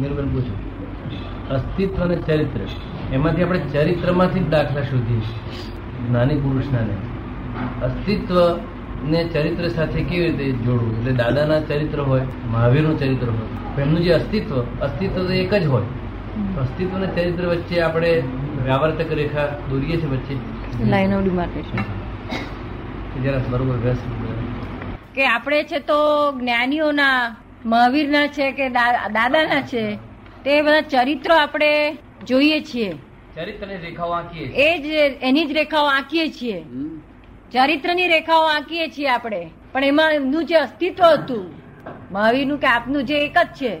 મીરુબેન પૂછો. અસ્તિત્વ અને ચરિત્ર. એમાંથી આપણે ચરિત્રમાંથી જ દાખલા શોધીએ નાની પુરુષના અસ્તિત્વ ને ચરિત્ર સાથે કેવી રીતે જોડવું? એટલે દાદાના ચરિત્ર હોય મહાવીરનું ચરિત્ર હોય. એમનું જે અસ્તિત્વ અસ્તિત્વ તો એક જ હોય. અસ્તિત્વ અને ચરિત્ર વચ્ચે આપણે વ્યાવર્તક રેખા દોરીએ છીએ વચ્ચે. લાઈન ઓફ ડિમાર્કેશન જરા બરોબર વ્યસ્ત કે આપણે છે તો જ્ઞાનીઓના મહાવીરના છે કે દાદાના છે તે બધા ચરિત્રો આપણે જોઈએ છીએ. ચરિત્રની રેખાઓ આંકીએ એ જ એની જ રેખાઓ આંકીએ છીએ. ચરિત્રની રેખાઓ આંકીએ છીએ આપણે. પણ એમાં એમનું જે અસ્તિત્વ હતું મહાવીરનું કે આપનું જે એક જ છે.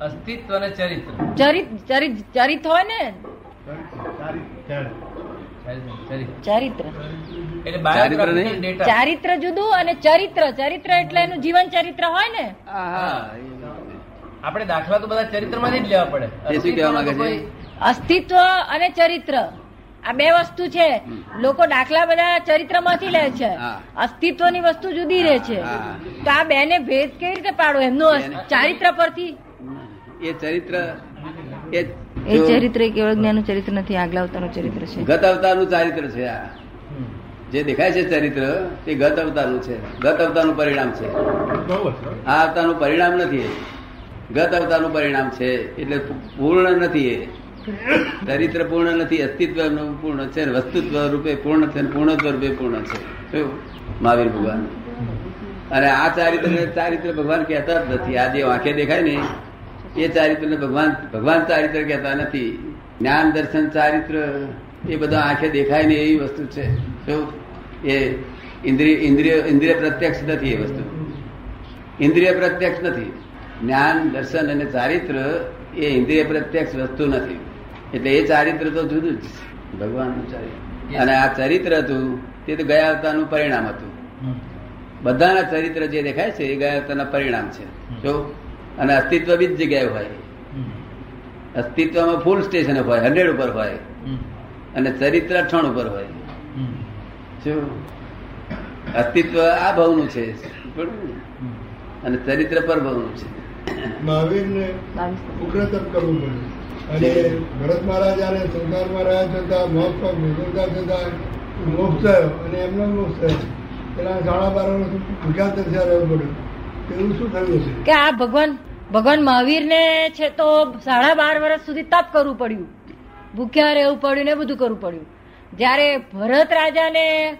અસ્તિત્વ અને ચરિત્ર. ચરિત ચરિત ચરિત હોય ને? ચરિત્ર. ચરિત્ર નહીં? જુદું અને ચરિત્ર. ચરિત્ર એટલે એનું જીવન ચરિત્ર હોય ને? આપણે દાખલા તો બધા ચરિત્રમાંથી જ લેવા પડે. શું કહેવા માંગે છે? અસ્તિત્વ અને ચરિત્ર. આ બે વસ્તુ છે. લોકો દાખલા બધા ચરિત્રમાંથી લે છે. અસ્તિત્વની વસ્તુ જુદી રહે છે. તો આ બેને ભેદ કેવી રીતે પાડો? એમનું ચારિત્ર પરથી? એ ચરિત્ર એ ચરિત્ર કેવળ જ્ઞાનનું ચરિત્ર નથી આગલા અવતારનું ચરિત્ર છે. ગત અવતારનું ચારિત્ર છે આ. જે દેખાય છે ચરિત્ર તે ગત અવતારનું છે. ગત અવતારનું પરિણામ છે. આ અવતારનું પરિણામ નથી એ. ગત અવતારનું પરિણામ છે એટલે પૂર્ણ નથી એ. ચરિત્ર પૂર્ણ નથી અસ્તિત્વ પૂર્ણ છે વસ્તુત્વ રૂપે પૂર્ણ છે પૂર્ણત્વ રૂપે પૂર્ણ છે. મહાવીર ભગવાન. અને આ ચારિત્ર ચારિત્ર ભગવાન કહેતા જ નથી. આ જે આંખે દેખાય ને એ ચારિત્ર ભગવાન ભગવાન ચારિત્ર કહેતા નથી. જ્ઞાન દર્શન ચારિત્ર એ બધા આંખે દેખાય ને એવી વસ્તુ છે. શું? એ ઇન્દ્રિય ઇન્દ્રિય ઇન્દ્રિય પ્રત્યક્ષ નથી એ વસ્તુ. ઇન્દ્રિય પ્રત્યક્ષ નથી. જ્ઞાન દર્શન અને ચારિત્ર એ ઇન્દ્રિય પ્રત્યક્ષ વસ્તુ નથી. એટલે એ ચારિત્ર તો જુદું જ છે. ભગવાનનું ચારિત્ર અને આ ચરિત્ર હતું તે તો ગયા અવતારનું પરિણામ હતું. બધાના ચરિત્ર જે દેખાય છે એ ગયા અવતારના પરિણામ છે. જો? અને અસ્તિત્વ બી જ જગ્યાએ હોય. અસ્તિત્વમાં ફૂલ સ્ટેશન હોય હંડ્રેડ ઉપર હોય. અને ચરિત્ર અઠાણું ઉપર હોય. શું? અસ્તિત્વ આ ભાવનું છે. અને ચરિત્ર પર ભાવનું છે. મહાવીરને ઉગ્રતપ કરવું પડે. અને ભરત મહારાજાને સંસારમાં રહ્યા છતાં મોક્ષ પર ભોગવતા મોક્ષ થયો અને એમનો મોક્ષ થયો. પેલા સાડા બાર રહેવું પડ્યું. એવું શું થયું છે કે આ ભગવાન ભગવાન મહાવીરને છે તો સાડા બાર વર્ષ સુધી તપ કરવું પડ્યું. ભૂખ્યા રહેવું પડ્યું ને બધું કરવું પડ્યું. જ્યારે ભરત રાજાને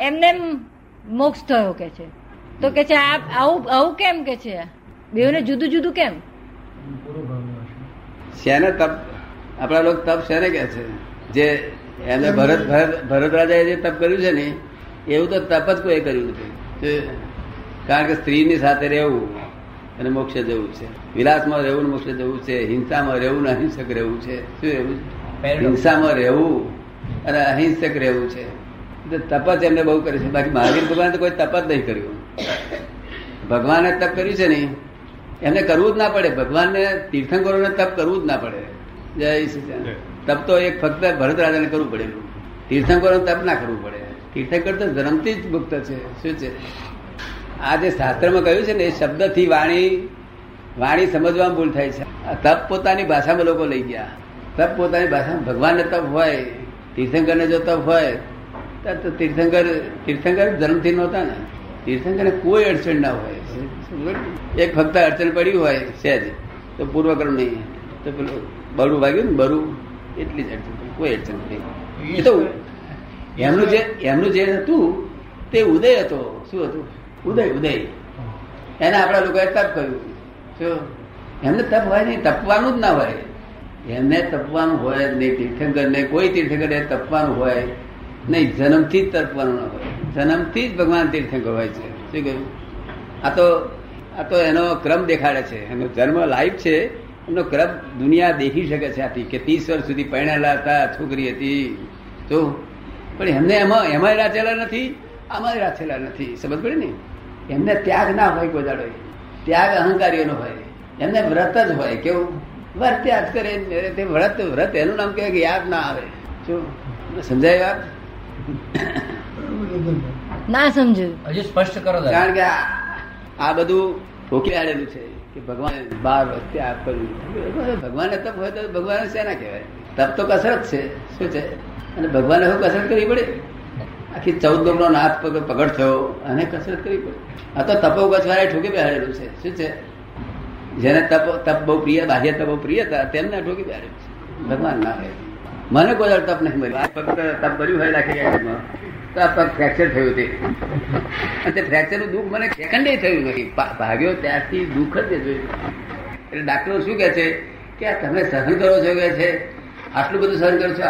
એમને એમ મોક્ષ થયો કે છે. તો કે છે આવું આવું કેમ કે છે? બેઉને જુદું જુદું કેમ. શેને તપ? આપણા લોકો તપ શેને કે છે? જે એને ભરત ભરત ભરત રાજાએ જે તપ કર્યું છે ને, એવું તો તપ જ કોઈ કર્યું નથી. કારણ કે સ્ત્રીની સાથે રહેવું અને મોક્ષે જવું છે. વિલાસમાં રહેવું મોક્ષે જવું છે. હિંસામાં રહેવું અહિંસક રહેવું છે. શું રહેવું હિંસામાં રહેવું અને અહિંસક રહેવું છે. તપ જ એમને બહુ કરે છે. બાકી મહાવીર ભગવાન તો કોઈ તપ જ નહીં કર્યું. ભગવાને તપ કર્યું છે નહીં. એમને કરવું જ ના પડે. ભગવાનને તીર્થંકરોને તપ કરવું જ ના પડે. જય. તપ તો એક ફક્ત ભરત રાજાને કરવું પડેલું. તીર્થંકરોને તપ ના કરવું પડે. તીર્થંકર તો જન્મથી જ મુક્ત છે. શું છે? આ જે શાસ્ત્રમાં કહ્યું છે ને એ શબ્દથી વાણી વાણી સમજવામાં ભૂલ થાય છે. તપ પોતાની ભાષામાં લોકો લઈ ગયા. તપ પોતાની ભાષામાં ભગવાનને તપ હોય તીર્થંકરને જો તપ હોય તો તીર્થંકર તીર્થંકર જન્મથી નહોતા ને. તીર્થંકરને કોઈ અડચણ ના હોય. એક ફક્ત અડચણ પડી હોય સહેજ તો પૂર્વક્રમ નહીં. તો પેલું બરું વાગ્યું ને બરું. એટલી જ અડચણ કોઈ અડચણ નહીં. એ તો એમનું જે એમનું જે હતું તે ઉદય હતો. શું હતું? ઉદય ઉદય. એને આપણા લોકોએ તપ કર્યું. જો એમને તપ હોય નહીં, તપવાનું જ ના હોય. એમને તપવાનું હોય નહીં, તીર્થંકર ને કોઈ તીર્થંકર તપવાનું હોય નહીં, જન્મથી જ તપવાનું ના હોય. જન્મથી જ ભગવાન તીર્થંકર હોય છે. શું કહ્યું? આ તો આ તો એનો ક્રમ દેખાડે છે. એનો જન્મ લાઈફ છે. એનો ક્રમ દુનિયા દેખી શકે છે આથી કે ત્રીસ વર્ષ સુધી પરણેલા હતા, છોકરી હતી. તો પણ એમને એમાં, એમાંય રાચેલા નથી, આમાંય રાચેલા નથી. સમજ પડે ને? એમને ત્યાગ ના હોય કોઈ દાડો ત્યાગ અહંકારીઓનો હોય. એમને વ્રત જ હોય. કેવું? વ્રત ત્યાગ કરે તે વ્રત વ્રત એનું નામ કહેવાય કે યાદ ના આવે. શું? સમજાય વાત? ના સમજુ હજુ સ્પષ્ટ કરો કારણ કે આ- આ બધું ઠોકી આડેલું છે કે ભગવાન બાર વખતે આપ કર્યું. ભગવાને તપ હોય તો ભગવાન શેના કહેવાય? તપ તો કસરત છે. શું છે? અને ભગવાને શું કસરત કરવી પડે? આખી ચૌદ ગમનો નાથ પગ પગડ થયો. અને કસરત કરવી પડે આ તો તપો ગછવારે ઠોકી બેહાડેલું છે. શું છે? જેને તપ તપ બહુ પ્રિય, બાહ્ય તપ પ્રિય હતા, તેમને ઠોકી બેહાડેલું છે. ભગવાન ના હોય મને કોઈ તપ નહીં મળ્યું. ફક્ત તપ કર્યું હોય લાખી ગયા તો આ પગ ફ્રેક્ચર થયું તે. અને તે ફ્રેક્ચરનું દુઃખ મને સેકન્ડે થયું નથી ભાગ્યો ત્યારથી દુઃખ જ જોયું. એટલે ડાક્ટરો શું કે છે? કે આ તમે સહન કરો છો કે છે? આટલું બધું સહન કરો છો.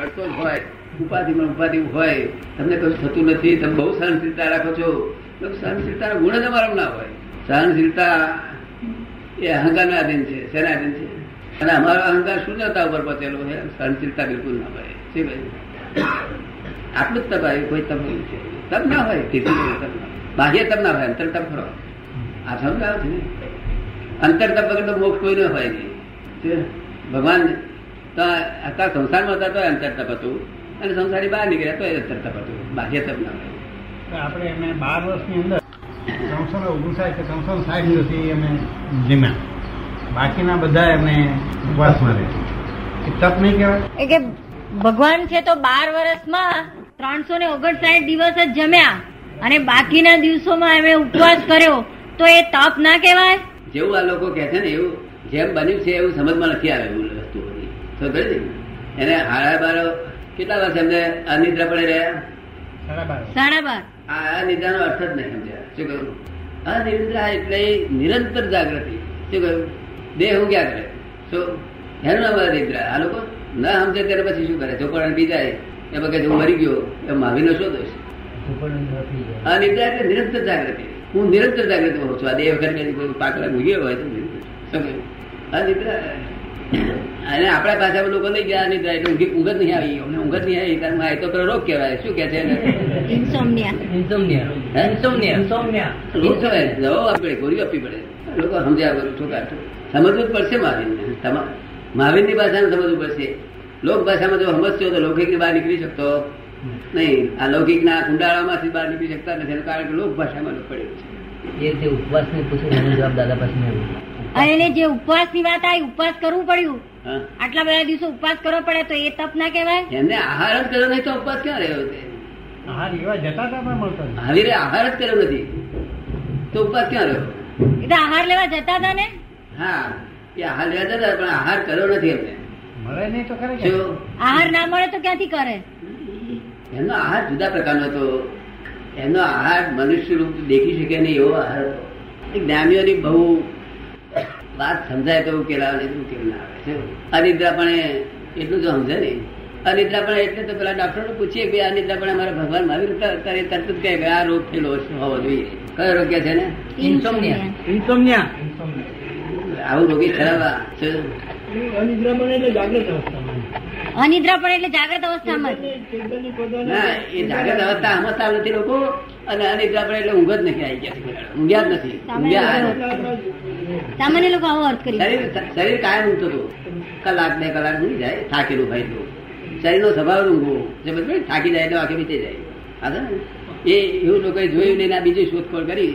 રડતો હોય, ઉપાધિમાં ઉપાધિ હોય, તમને કશું થતું નથી, તમે બહુ સહનશીલતા રાખો છો. સહનશીલતા ગુણ જ અમારા ના હોય. સહનશીલતા એ અહંકારના આધીન છે. શેના આધીન છે? અને અમારો અહંકાર શૂન્યતા ઉપર પચેલો છે. સહનશીલતા બિલકુલ ના હોય. ભાઈ. આટલું જ તપ આવ્યું, કોઈ નહીં છે? તપ ના હોય ના બાહ્ય તપ ના હોય, અંતર તપ ખરો. આ સમજાવ છે ને? અંતર તપ વગર તો મોક્ષ કોઈ ન હોય નહીં. ભગવાન તો હતા સંસારમાં હતા તો અંતર તપ હતું અને સંસારી બહાર નીકળ્યા તો અંતર તપ હતું બાહ્ય તપ ના આપણે એમને બાર વર્ષની અંદર ત્રણસો ને ઓગણસાઠ કે ત્રણસો સાઠ દિવસ અમે જીમ્યા. બાકીના બધા એમને ઉપવાસમાં રહે તપ નહીં કહેવાય? કે ભગવાન છે તો બાર વર્ષમાં ત્રણસો ને ઓગણસાઠ દિવસ જ જમ્યા. અને બાકીના દિવસોમાં એમણે ઉપવાસ કર્યો. તો એ તપ ના કહેવાય? જેવું આ લોકો કહે છે ને એવું જેમ બન્યું છે એવું સમજમાં નથી આવે એવું વસ્તુ બધી સમજે ને એને હાડા બાર કેટલા વર્ષ એમને અનિદ્રા પડે રહ્યા? સાડા બાર આ નિદ્રા નો અર્થ જ નહીં સમજ્યા. શું કહ્યું? અનિદ્રા એટલે નિરંતર જાગૃતિ. શું કહ્યું? દેહ ઊંઘ્યા કરે શું એનું નામ અનિદ્રા. આ લોકો ન સમજે ત્યારે પછી શું કરે? ચોપડ પી જાય એ વખતે હું મરી ગયો એ મહાવીરનો શું દોષ? અનિદ્રા એટલે નિરંતર જાગૃતિ. હું નિરંતર જાગૃતિ હોઉં છું. આ દેહ વખત પાકલા ઊંઘ્યો હોય તો નિરંતર. શું કહ્યું? અનિદ્રા અને આપણા પાછા લોકો લઈ ગયા નહીં એટલે ઊંઘી ઊંઘ જ નહીં આવી. અમને ઊંઘ જ નહીં આવી. કારણ આ તો પેલો રોગ કહેવાય. શું કે છે? ઇન્સોમનિયા ઇન્સોમનિયા ઇન્સોમનિયા રોગ કહેવાય દવાઓ આપવી પડે ગોળી આપવી પડે. લોકો સમજ્યા કરું છોકરા સમજવું જ પડશે મહાવીરને. તમા મહાવીરની ભાષાને સમજવું પડશે. લોક ભાષામાં જો સમજશો તો લૌકિકની બહાર નીકળી શકતો નહીં આ લૌકિકના કુંડાળામાંથી બહાર નીકળી શકતા નથી. એનું કારણ કે લોક ભાષામાં પડેલું છે. એ તે ઉપવાસની એનો જવાબ દાદા પાસે નહીં અને એને જે ઉપવાસની વાત આવી ઉપવાસ કરવું પડ્યું. આટલા બધા દિવસો ઉપવાસ કરવો પડે તો એ તપ ના કહેવાય? એમને આહાર જ કર્યો નહીં તો ઉપવાસ ક્યાં રહ્યો આહાર એવા જતા હતા પણ મળતો નહીં. હાવીરે આહાર જ કર્યો નથી. તો ઉપવાસ ક્યાં રહ્યો? એ તો આહાર લેવા જતા હતા ને? હા એ આહાર લેવા જતા પણ આહાર કર્યો નથી એમને. મળે નહીં તો કરે આહાર ના મળે તો ક્યાંથી કરે? એનો આહાર જુદા પ્રકારનો હતો. એનો આહાર મનુષ્ય રૂપ દેખી શકે નહીં એવો આહાર એ જ્ઞાનીઓની બહુ વાત સમજાય તો ઉકેલ આવે નહીં ઉકેલ ના આવે છે અનિદ્રા પણ એટલું જો સમજે ને. અનિદ્રા પણ એટલે તો પેલા ડોક્ટર પૂછીએ કે અનિદ્રા પણ અમારા ભગવાન મહાવીર ત્યારે તરત જ કહે કે આ રોગ થયેલો હોવો જોઈએ. કયો રોગ કે છે ને ઇન્સોમનિયા. ઇન્સોમનિયા. આવું રોગી ખરાબ છે? અનિદ્રા પણ એટલે જાગૃત અવસ્થામાં. અનિદ્રા પણ એટલે જાગ્રત અવસ્થામાં ના એ જાગ્રત અવસ્થા સમજતા નથી લોકો. અને અનિદ્રા પડે એટલે ઊંઘ જ નથી આવી ગયા ઊંઘ્યા જ નથી. સામાન્ય લોકો આવો અર્થ કરી શરીર શરીર કાયમ ઊંઘતો હતો. કલાક બે કલાક ઊંઘી જાય થાકેલું હોય તો. શરીરનો સ્વભાવ ઊંઘવો. જે બધું થાકી જાય એટલે આખે બીતે જાય. હા એ એવું લોકોએ જોયું ને આ બીજી શોધખોળ કરી.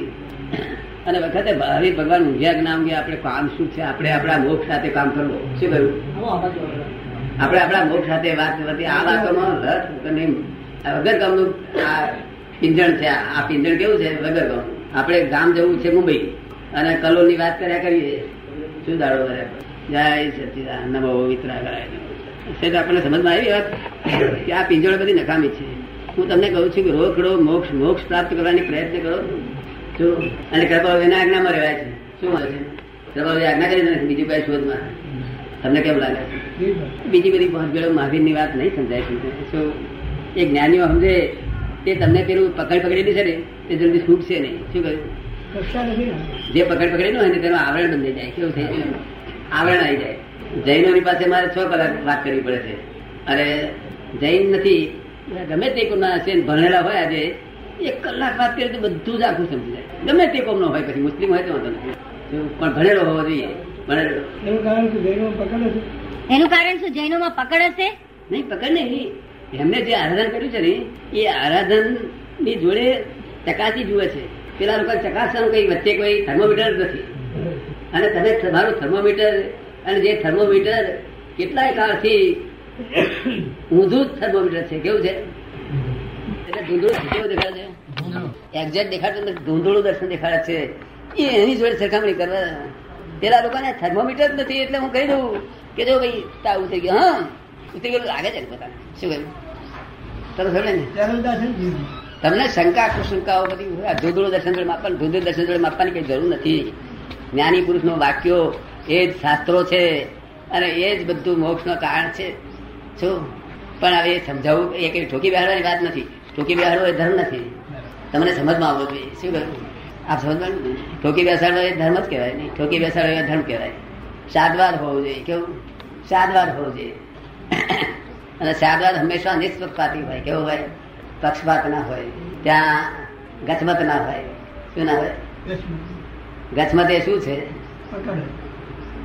અને વખતે હરે ભગવાન ઊંઘ્યા કે ના ઊંઘ્યા આપણે કામ શું છે? આપણે આપણા મોક્ષ સાથે કામ કરવું. શું કહ્યું આપણે આપણા મોક્ષ સાથે વાત કરવાથી આ વાતોમાં રસ વગર કામનું આ પિંજણ છે. આ પિંજણ કેવું છે? વગર કામનું આપણે ગામ જવું છે મુંબઈ. અને કલોલની વાત કર્યા કરીએ શું દાડો કર્યા જય સચિદાન નમો વિતરા કરાય છે આપણને સમજમાં આવી વાત? કે આ પિંજણ બધી નકામી છે. હું તમને કહું છું કે રોકડો મોક્ષ મોક્ષ પ્રાપ્ત કરવાની પ્રયત્ન કરો. જો અને કૃપા વિના આજ્ઞામાં રહેવાય છે. શું મળે છે? કૃપા આજ્ઞા કરી નથી બીજી કઈ શોધમાં. તમને કેમ લાગે? બીજી બધી પહોંચગળો મહાવીરની વાત નહીં સમજાય. છે શું? એ જ્ઞાનીઓ સમજે તે તમને પેલું પકડ પકડેલી છે ને તે જલ્દી છૂટશે નહીં. શું કહ્યું? કક્ષા નથી ને. જે પકડ પકડેલું હોય ને તેનું આવરણ બંધાઈ જાય. કેવું થઈ જાય આવરણ આવી જાય. જૈનોની પાસે મારે છ કલાક વાત કરવી પડે છે. અરે જૈન નથી. ગમે તે કોમના હશે ને ભણેલા હોય આજે એક કલાક વાત કરીએ તો બધું જ આખું સમજી જાય. ગમે તે કોમનો હોય પછી મુસ્લિમ હોય તો વાંધો નથી. પણ ભણેલો હોવો જોઈએ. ભણેલો. એનું કારણ શું? જૈનો પકડે છે એનું કારણ શું? જૈનોમાં પકડ હશે? નહીં પકડ નહીં. એમને જે આરાધન કર્યું છે ને, એ આરાધનની જોડે ચકાસી જુએ છે. પેલા લોકો ચકાસવાનું કઈ વચ્ચે કોઈ થર્મોમીટર નથી. અને તમે તમારું થર્મોમીટર અને જે થર્મોમીટર કેટલાય કાળથી ઊંધું જ થર્મોમીટર છે. કેવું છે? એટલે ધૂંધળું કેવું દેખાડે છે? એક્ઝેક્ટ દેખાડતું ધૂંધળું દર્શન દેખાડે છે. એ એની જોડે સરખામણી કરવા. પેલા લોકોને થર્મોમીટર નથી એટલે હું કહી દઉં કે જો ભાઈ તાવ થઈ ગયો. હા. ઉતરી ગયેલું લાગે છે પોતાને શું કહ્યું? તરત સમજે ને તમને શંકા કુશંકાઓ બધી આ ધૂંધળું દર્શન જોડે માપવાનું ધૂંધળું દર્શન જોડે માપવાની કઈ જરૂર નથી. જ્ઞાની પુરુષનો વાક્યો એ જ શાસ્ત્રો છે અને એ જ બધું મોક્ષનો કારણ છે. શું? પણ હવે સમજાવવું એ કઈ ઠોકી બેહાડવાની વાત નથી. ઠોકી બેહાડવો એ ધર્મ નથી. તમને સમજમાં આવવો જોઈએ. શું કહ્યું? આપ સમજવાનું? ઠોકી બેસાડવો એ ધર્મ જ કહેવાય નહીં ઠોકી બેસાડવો એ ધર્મ કહેવાય. સાદવાર હોવું જોઈએ. કેવું? સાદવાર હોવું જોઈએ. અને સાદવાર હંમેશા નિષ્પક્ષપાતી હોય કેવું હોય પક્ષપાત ના હોય ત્યાં ગચમત ના હોય. શું ના હોય? ગચમત એ શું છે?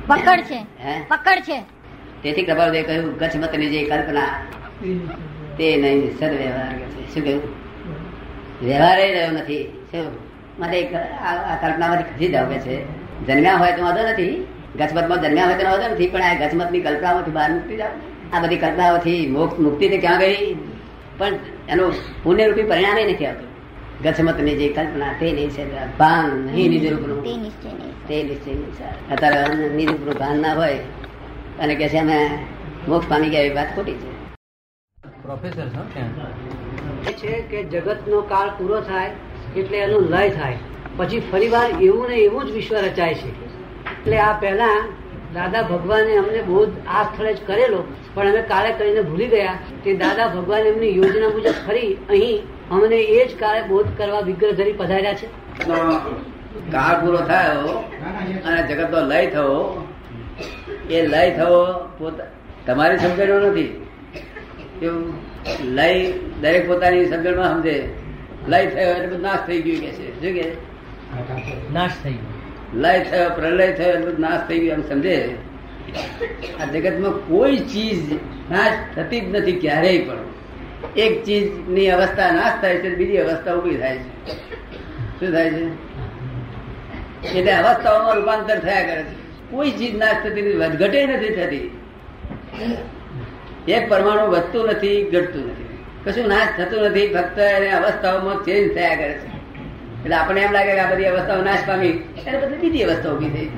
પકડ છે. પકડ છે. તેથી કૃપાળુદેવે કહ્યું ગચમતની જે કલ્પના તે નહીં સદવ્યવહાર શું કહ્યું? વ્યવહાર રહ્યો નથી. શું? માટે આ કલ્પનામાંથી ખસી જાવ કે છે. જન્મ્યા હોય તો વાંધો નથી. ગચમતમાં જન્મ્યા હોય તો વાંધો નથી પણ આ ગચમતની કલ્પનામાંથી બહાર મૂકી જાવ આ બધી કલ્પનાઓથી મોક્ષ મુક્તિ તો ક્યાં ગઈ? પણ એનું પુણ્યરૂપી પરિણામ એ નથી આવતું. ગચમતની જે કલ્પના તે નહીં છે. ભાન નહીં નિજ રૂપનું તે નિશ્ચય નહીં. તે નિશ્ચય નહીં અત્યારે નિજ રૂપનું ભાન ના હોય અને કે છે અમે મોક્ષ પામી ગયા એવી વાત ખોટી છે. પ્રોફેસર એ છે કે જગતનો કાળ પૂરો થાય એટલે એનું લય થાય. પછી ફરીવાર એવું ને એવું જ વિશ્વ રચાય છે. એટલે આ પહેલા દાદા ભગવાને અમને બહુ આ સ્થળે જ કરેલો પણ અમે કાલે કરીને ભૂલી ગયા કે દાદા ભગવાન એમની યોજના મુજબ ફરી અહીં અમને એ જ કાળે બોધ કરવા વિગ્રહ ધરી પધાર્યા છે. કાળ પૂરો થયો અને જગતનો લય થયો એ લય થયો પોતા તમારી સમજણો નથી. એવું લય દરેક પોતાની સમજણમાં સમજે. લય થયો એટલે બધું નાશ થઈ ગયું કે છે. શું કે? નાશ થઈ ગયો. લય થયો, પ્રલય થયો, એટલું નાશ થઈ ગયું એમ સમજે? આ જગતમાં કોઈ ચીજ નાશ થતી જ નથી ક્યારેય પણ. એક ચીજની અવસ્થા નાશ થાય છે, બીજી અવસ્થા ઊભી થાય છે. શું થાય છે? એટલે અવસ્થાઓમાં રૂપાંતર થયા કરે છે. કોઈ ચીજ નાશ થતી નથી, વધઘટે નથી થતી. એક પરમાણુ વધતું નથી, ઘટતું નથી. કશું નાશ થતું નથી, ફક્ત એને અવસ્થાઓમાં ચેન્જ થયા કરે છે. એટલે આપણે એમ લાગે કે આ બધી અવસ્થાઓ નાશ પામી. એટલે બધી બીજી અવસ્થા ઊભી થઈ.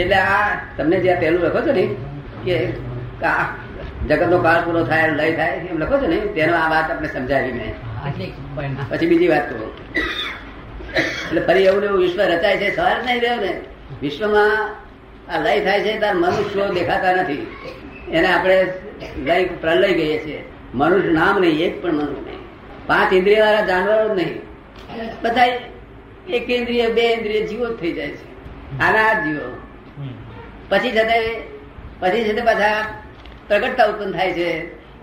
એટલે આ તમને જે પહેલું લખો છો ને કે જગતનો કાળ પૂરો થાય લય થાય એમ લખો છો ને તેનો આ વાત આપણે સમજાવી મેં પછી બીજી વાત કહો. એટલે ફરી એવું એવું વિશ્વ રચાય છે સવાર નહીં રહ્યો ને. વિશ્વમાં આ લય થાય છે તાર મનુષ્યો દેખાતા નથી. એને આપણે લય પ્રલય કહીએ છીએ. મનુષ્ય નામ નહીં એક પણ મનુષ્ય નહીં. પાંચ ઇન્દ્રિય વાળા જાનવરો જ નહીં. બધા એક ઇન્દ્રિય બે ઇન્દ્રિય જીવો થઈ જાય છે. આના જીવો. પછી છતાં પછી છે તે પાછા પ્રગટતા ઉત્પન્ન થાય છે.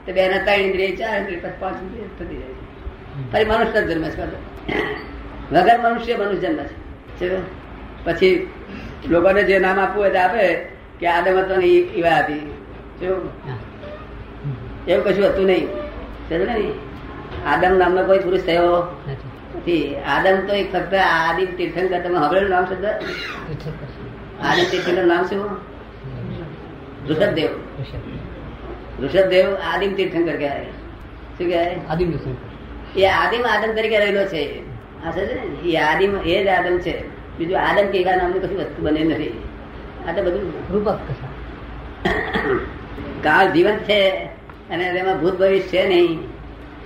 તો બે ના ત્રણ ઇન્દ્રિય ચાર ઇન્દ્રિય પછી પાંચ ઇન્દ્રિય થતી જાય છે. ફરી મનુષ્ય જન્મ છે વગર મનુષ્ય મનુષ્ય જન્મ છે. પછી લોકોને જે નામ આપવું હોય આપે કે આદમ હતો ને ઈવા હતી? એવું? કશું હતું નહીં. સમજ ને? આદમ નામનો કોઈ પુરુષ થયો? નથી. આદમ તો એક ફક્ત આદિમ તીર્થંકર તમે સાંભળેલું નામ શબ્દ? આદિમ તીર્થંકર નામ શું? ઋષભદેવ. ઋષભદેવ. આદિમ તીર્થંકર કહેવાય. શું કહેવાય? આદિમ એ આદિમ આદમ તરીકે રહેલો છે. આ છે? ને એ આદિમ એ જ આદમ છે. બીજું આદમ કેવા નામની કશું વસ્તુ બને નથી. આ તો બધું રૂપક કાળ જીવંત છે અને તેમાં ભૂત ભવિષ્ય છે નહીં.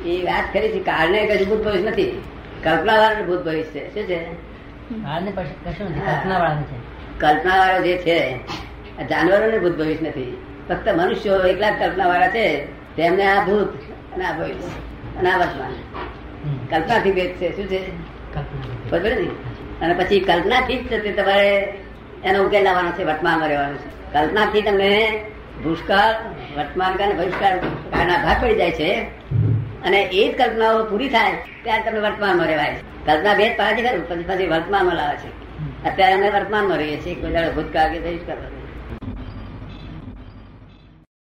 એ વાત કરી છે કાળને કશું ભૂત ભવિષ્ય નથી. કલ્પના વાળા ભૂત ભવિષ્ય છે. શું છે? કલ્પના વાળો જે છે જાનવરોને ભૂત ભવિષ્ય નથી. ફક્ત મનુષ્યો એકલા જ કલ્પના વાળા છે. તેમને આ ભૂત અને આ ભવિષ્ય અને આ વર્તમાન કલ્પનાથી ભેદ છે. શું છે? બરોબર ને? અને પછી કલ્પનાથી જ તે તમારે એનો ઉકેલ લાવવાનો છે વર્તમાનમાં રહેવાનું છે. કલ્પનાથી તમને ભૂતકાળ વર્તમાન અને ભવિષ્યકાળ કાળના ભાગ પડી જાય છે. અને એ જ કલ્પનાઓ પૂરી થાય ત્યારે તમને વર્તમાનમાં રહેવાય કલ્પના ભેદ પાડે છે ખરું પછી પછી વર્તમાનમાં લાવે છે. અત્યારે અમે વર્તમાનમાં રહીએ છીએ કોઈ દાડો ભૂતકાળ કે ભવિષ્યકાળ